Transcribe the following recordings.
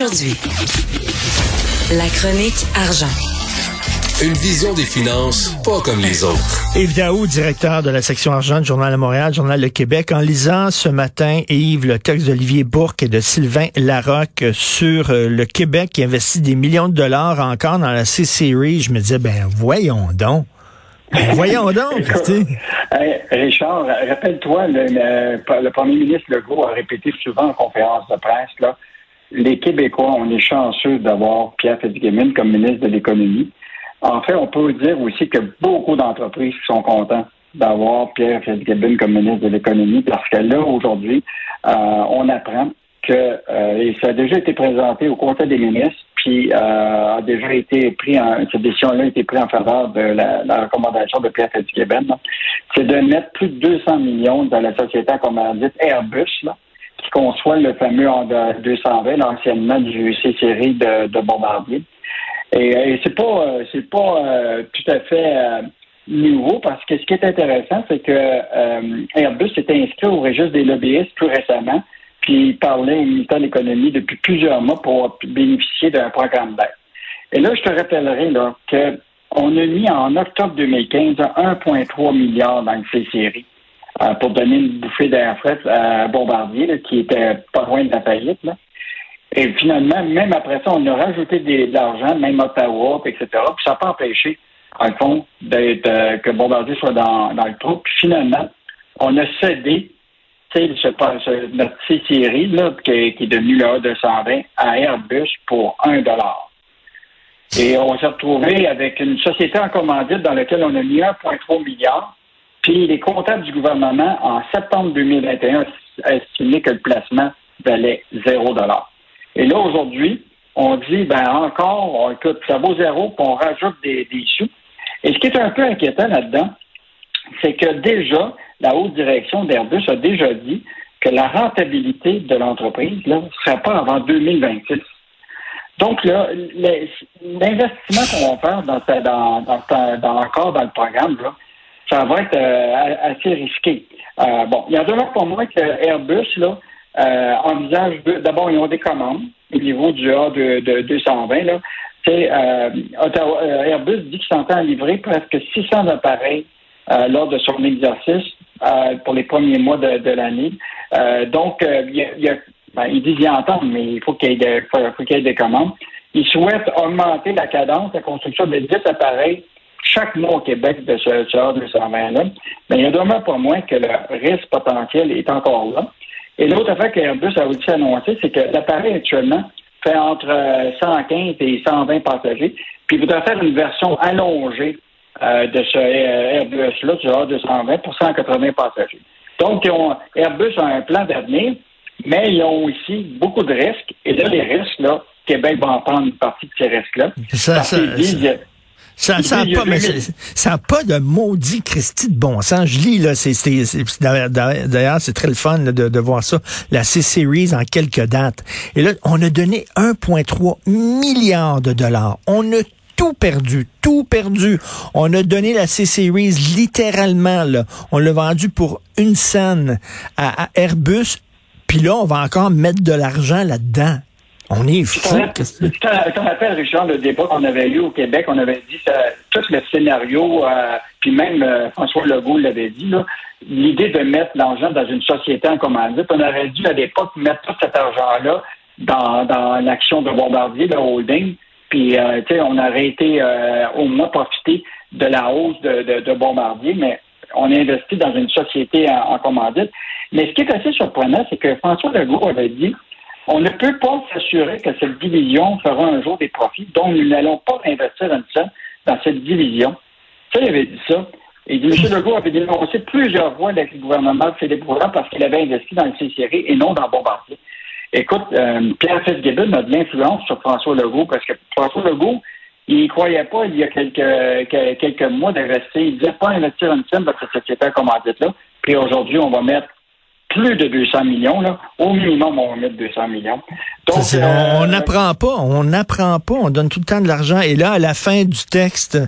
Aujourd'hui, la chronique argent. Une vision des finances pas comme les autres. Yves Daou, directeur de la section argent du Journal de Montréal, Journal de Québec, en lisant ce matin, Yves, le texte d'Olivier Bourque et de Sylvain Larocque sur euh, le Québec qui investit des millions de dollars encore dans la C-Series, je me disais, ben voyons donc. Ben, voyons donc, Richard, rappelle-toi, le, le, premier ministre Legault a répété souvent en conférence de presse, là, les Québécois, on est chanceux d'avoir Pierre Fitzgibbon comme ministre de l'Économie. En fait, on peut dire aussi que beaucoup d'entreprises sont contents d'avoir Pierre Fitzgibbon comme ministre de l'Économie parce que là, aujourd'hui, euh, on apprend que euh, et ça a déjà été présenté au Conseil des ministres, puis euh, a déjà été pris en, cette décision-là a été prise en faveur de la, recommandation de Pierre Fitzgibbon, c'est de mettre plus de 200 millions dans la société commandite Airbus, là, qui conçoit le fameux 220, anciennement du C-Série de, Bombardier. Et, et c'est pas euh, c'est pas euh, tout à fait euh, nouveau parce que ce qui est intéressant, c'est que Airbus s'est inscrit au registre des lobbyistes plus récemment, puis il parlait au ministère de l'économie depuis plusieurs mois pour bénéficier d'un programme d'aide. Et là, je te rappellerai là, que on a mis en octobre 2015 1,3 milliard dans le C-Série. Euh, pour donner une bouffée d'air frais à Bombardier, qui était pas loin de la faillite. Là. Et finalement, même après ça, on a rajouté de l'argent, même Ottawa, etc. Puis ça n'a pas empêché, en fond, d'être euh, que Bombardier soit dans, dans le trou. Puis finalement, on a cédé ce, notre C-Série, là, qui, est devenu le A220, à Airbus pour 1 dollar. Et on s'est retrouvé avec une société en commandite dans laquelle on a mis 1,3 milliard les comptables du gouvernement, en septembre 2021, estimaient que le placement valait zéro dollar. Et là, aujourd'hui, on dit, ben encore, écoute, ça vaut zéro, puis on rajoute des, sous. Et ce qui est un peu inquiétant là-dedans, c'est que déjà, la haute direction d'Airbus a déjà dit que la rentabilité de l'entreprise ne serait pas avant 2026. Donc là, l'investissement qu'on va faire dans, dans, dans, encore dans le programme, là, ça va être euh, assez risqué. Euh, bon, il y en a pour moi que Airbus, là, euh, envisage d'abord, ils ont des commandes au niveau du A de, de 220. Là. C'est, Airbus dit qu'il s'entend livrer presque 600 appareils lors de son exercice pour les premiers mois de, l'année. donc, il y a, ben, ils disent y entendre, mais il faut qu'il y, y ait des commandes. Ils souhaitent augmenter la cadence de construction de 10 appareils chaque mois au Québec de ce, ce A220-là, mais il a demeure pas moins que le risque potentiel est encore là. Et l'autre affaire qu'Airbus a aussi annoncé, c'est que l'appareil actuellement fait entre 115 euh, et 120 passagers, puis il voudrait faire une version allongée euh, de ce euh, Airbus-là, du A220, pour 180 passagers. Donc, Airbus a un plan d'avenir, mais ils ont aussi beaucoup de risques. Et là, les risques, là, Québec va en prendre une partie de ces risques-là. Ça, ça, ça n'a pas, pas de maudit Christie de bon sens. Je lis, là, c'est, d'ailleurs, c'est très le fun de, de, voir ça, la C-Series en quelques dates. Et là, on a donné 1,3 milliard de dollars. On a tout perdu, tout perdu. On a donné la C-Series littéralement, là. On l'a vendu pour une scène à, à Airbus. Puis là, on va encore mettre de l'argent là-dedans. On est fou. Tu te rappelles, Richard, le débat qu'on avait eu au Québec, on avait dit ça, tout le scénario, euh, puis même euh, François Legault l'avait dit, l'idée de mettre l'argent dans une société en commandite, on aurait dû à l'époque mettre tout cet argent-là dans, dans l'action de Bombardier, le holding, puis euh, on aurait été au moins profité de la hausse de, de, Bombardier, mais on a investi dans une société en, en commandite. Mais ce qui est assez surprenant, c'est que François Legault avait dit on ne peut pas s'assurer que cette division fera un jour des profits, donc nous n'allons pas investir dans, cette division. Ça, il avait dit ça. Et M. Legault avait dénoncé plusieurs fois avec le gouvernement de Philippe parce qu'il avait investi dans le C-Série et non dans Bombardier. Écoute, euh, Pierre Fitzgibbon a de l'influence sur François Legault parce que François Legault, il ne croyait pas il y a quelques, quelques mois d'investir. Il ne disait pas investir une scène dans cette société commandite-là. Puis aujourd'hui, on va mettre plus de 200 millions. Là. Au minimum, on va mettre 200 millions. Donc, on n'apprend pas, on n'apprend pas, on donne tout le temps de l'argent. Et là, à la fin du texte,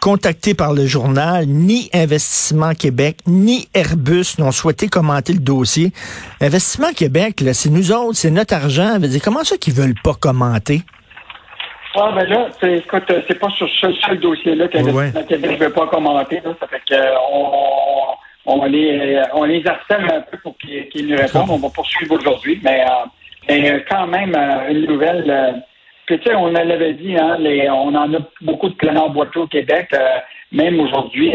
contacté par le journal, ni Investissement Québec, ni Airbus n'ont souhaité commenter le dossier. Investissement Québec, c'est nous autres, c'est notre argent. Comment ça qu'ils veulent pas commenter? Ah, ben là, c'est, écoute, c'est pas sur ce seul dossier-là que oui. Québec ne veut pas commenter. Là. Ça fait qu'on on, les, on les harcèle un peu pour qu'ils, nous répondent. On va poursuivre aujourd'hui, mais, euh, quand même, euh, une nouvelle. Euh, tu sais, on l'avait dit, hein, on en a beaucoup de planants boiteux au Québec. même aujourd'hui,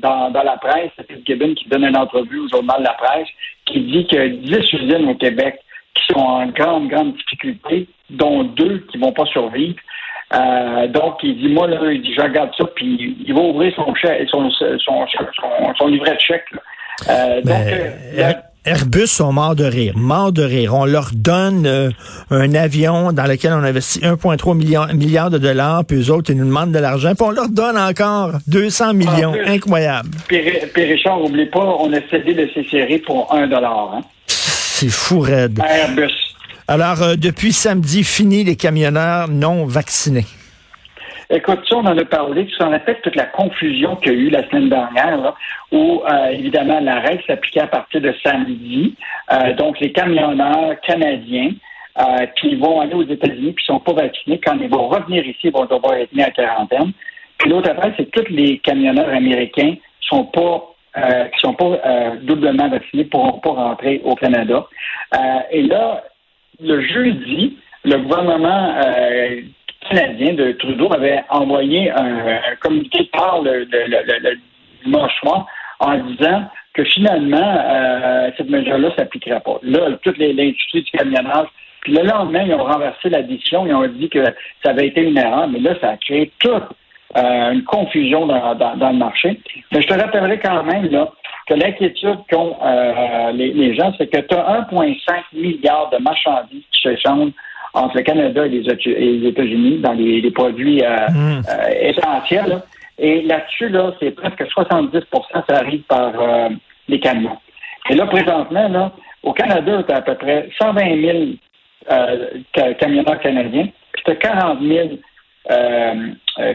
dans, dans la presse, c'est Phil Gibbon qui donne une entrevue au journal de la presse qui dit que 10 usines au Québec qui sont en grande, grande difficulté, dont deux qui vont pas survivre. Euh, donc, il dit, moi, là, il dit, je regarde ça, puis il va ouvrir son, chèque, son, son, son, livret de chèque. Euh, donc, euh, Airbus sont morts de rire, morts de rire. On leur donne un avion dans lequel on investit 1,3 milliard, milliard de dollars, puis eux autres, ils nous demandent de l'argent, puis on leur donne encore 200 millions. Incroyable. Puis, Richard, n'oublie pas, on a cédé de ces séries pour 1 dollar. Hein? C'est fou, raide. Airbus. Alors, euh, depuis samedi, fini les camionneurs non vaccinés. Écoute, ça, on en a parlé. Tu t'en rappelles toute la confusion qu'il y a eu la semaine dernière, où, euh, évidemment, la règle s'appliquait à partir de samedi. Euh, donc, les camionneurs canadiens qui vont aller aux États-Unis puis ne sont pas vaccinés, quand ils vont revenir ici, ils vont devoir être mis en quarantaine. Puis l'autre affaire, c'est que tous les camionneurs américains sont pas qui sont pas doublement vaccinés pourront pas rentrer au Canada. et là, le jeudi, le gouvernement euh, canadien de Trudeau avait envoyé un, communiqué par le, le, dimanche soir en disant que finalement, euh, cette mesure-là ne s'appliquerait pas. Là, toute l'industrie du camionnage, puis le lendemain, ils ont renversé la décision, ils ont dit que ça avait été une erreur, mais là, ça a créé toute euh, une confusion dans, le marché. Mais je te rappellerai quand même là, que l'inquiétude qu'ont euh, les, gens, c'est que tu as 1,5 milliard de marchandises qui s'échangent entre le Canada et les, États-Unis dans les, produits euh, mm. essentiels. Et là-dessus, là, c'est presque 70% ça arrive par les camions. Et là, présentement, là, au Canada, tu as à peu près 120 000 camionneurs canadiens, puis tu as 40 000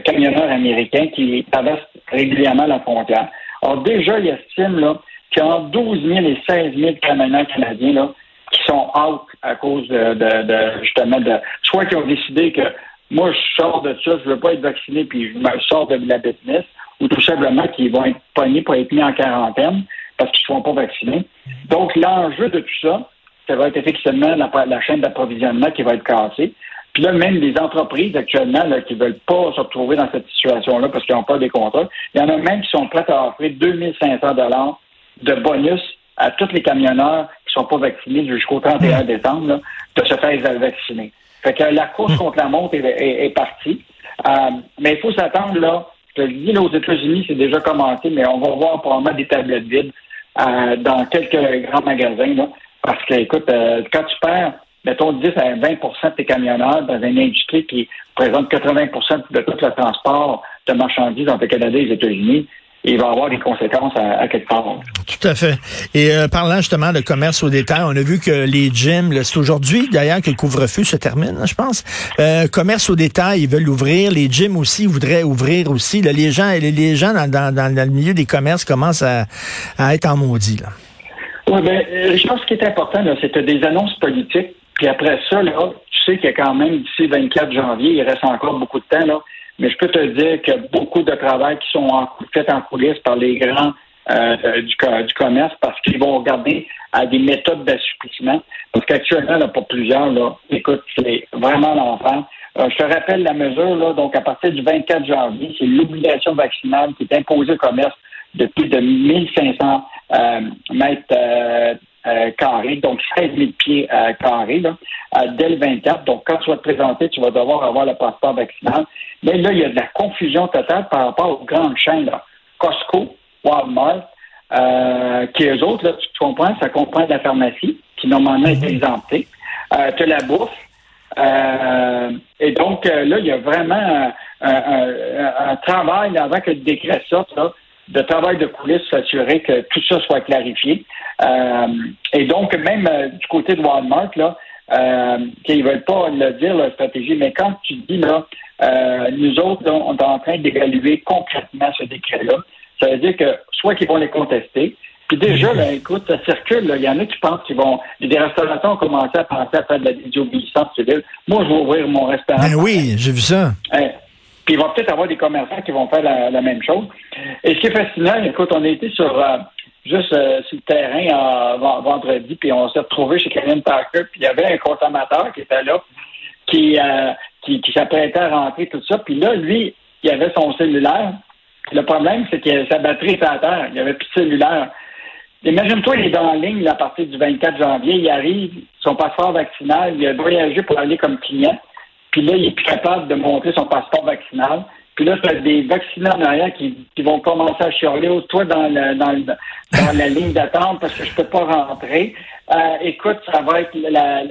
camionneurs américains qui traversent régulièrement la frontière. Alors déjà, il estime là, qu'il y a entre 12 000 et 16 000 camionneurs canadiens là, qui sont out à cause de, justement de soit qui ont décidé que moi je sors de ça, je veux pas être vacciné puis je me sors de la business, ou tout simplement qu'ils vont être pognés pour être mis en quarantaine parce qu'ils ne sont pas vaccinés. Donc l'enjeu de tout ça, ça va être effectivement la chaîne d'approvisionnement qui va être cassée. Puis là, même les entreprises actuellement là, qui veulent pas se retrouver dans cette situation-là parce qu'ils n'ont pas des contrats, il y en a même qui sont prêts à offrir 2500 dollars de bonus à tous les camionneurs qui sont pas vaccinés jusqu'au 31 décembre de se faire vacciner. Fait que la course hmm. contre la montre est, partie. Euh, mais il faut s'attendre, là, je le dis, là, aux États-Unis, c'est déjà commencé, mais on va voir probablement des tablettes vides euh, dans quelques grands magasins, là, parce que, écoute, euh, quand tu perds mettons 10 à 20% de tes camionneurs dans une industrie qui représente 80% de tout le transport de marchandises entre le Canada et les États-Unis, il va avoir des conséquences à, quelque part. Tout à fait. Et euh, parlant justement de commerce au détail, on a vu que les gyms, c'est aujourd'hui d'ailleurs que le couvre-feu se termine, je pense. Euh, commerce au détail, ils veulent ouvrir. Les gyms aussi voudraient ouvrir aussi. les gens, les, gens dans, le milieu des commerces commencent à, être en maudit. Là. Oui, bien, je pense ce qui est important, c'est des annonces politiques puis après ça, là, tu sais qu'il y a quand même d'ici 24 janvier, il reste encore beaucoup de temps, là. Mais je peux te dire a beaucoup de travail qui sont en, fait en coulisses par les grands euh, du, du, commerce parce qu'ils vont regarder à des méthodes d'assouplissement. Parce qu'actuellement, pour plusieurs, là, écoute, c'est vraiment l'enfant. Euh, je te rappelle la mesure, là, donc à partir du 24 janvier, c'est l'obligation vaccinale qui est imposée au commerce de plus de 1500 euh, mètres euh, euh, carré, donc 16 000 pieds euh, carrés, là, euh, dès le 24. Donc, quand tu vas te présenter, tu vas devoir avoir le passeport vaccinal. Mais là, il y a de la confusion totale par rapport aux grandes chaînes, là. Costco, Walmart, qui eux autres, là, tu comprends, ça comprend de la pharmacie, qui normalement est mhm. exemptée. tu la bouffe. et donc, là, il y a vraiment un, travail avant que le décret sorte, là, de travail de coulisses, s'assurer que tout ça soit clarifié. Euh, et donc, même euh, du côté de Walmart, là, euh, qu'ils veulent pas le dire, la stratégie, mais quand tu dis, là, euh, nous autres, on est en train d'évaluer concrètement ce décret-là, ça veut dire que soit qu'ils vont les contester, puis déjà, là, écoute, ça circule. Il y en a qui pensent qu'ils vont. Des restaurateurs ont commencé à penser à faire de la désobéissance civile. Moi, je vais ouvrir mon restaurant. Ben oui, j'ai vu ça. Hein? Puis il va peut-être avoir des commerçants qui vont faire la, même chose. Et ce qui est fascinant, écoute, on a été sur euh, juste euh, sur le terrain vendredi, puis on s'est retrouvé chez Kevin Parker, puis il y avait un consommateur qui était là, qui, euh, qui, s'apprêtait à rentrer, tout ça. Puis là, lui, il avait son cellulaire. Le problème, c'est que sa batterie était à terre. Il n'y avait plus de cellulaire. Imagine-toi, il est dans la ligne à partir du 24 janvier. Il arrive, son passeport vaccinal, il a voyagé pour aller comme client. Puis là, il est plus capable de montrer son passeport vaccinal. Puis là, as des vaccinés en arrière qui, vont commencer à chialer. Oh, toi, dans, dans, dans la ligne d'attente parce que je peux pas rentrer. Euh, écoute, ça va être la,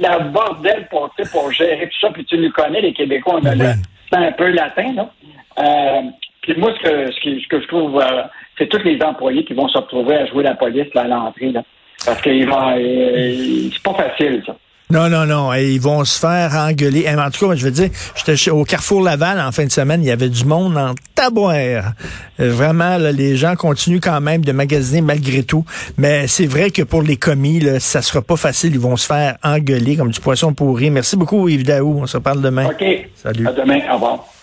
la, bordel pour, pour gérer tout ça. Puis tu nous connais, les Québécois, on a c'est un peu latin, là. Euh, puis moi, ce que, ce que, je trouve... Euh, c'est tous les employés qui vont se retrouver à jouer la police à l'entrée. Là. Parce que euh, c'est pas facile, ça. Non, non, non. ils vont se faire engueuler. En tout cas, je veux dire, j'étais au Carrefour Laval en fin de semaine, il y avait du monde en taboire. Euh, vraiment, les gens continuent quand même de magasiner malgré tout. Mais c'est vrai que pour les commis, là, ça sera pas facile. Ils vont se faire engueuler comme du poisson pourri. Merci beaucoup, Yves Daou. On se parle demain. OK. Salut. À demain. Au revoir.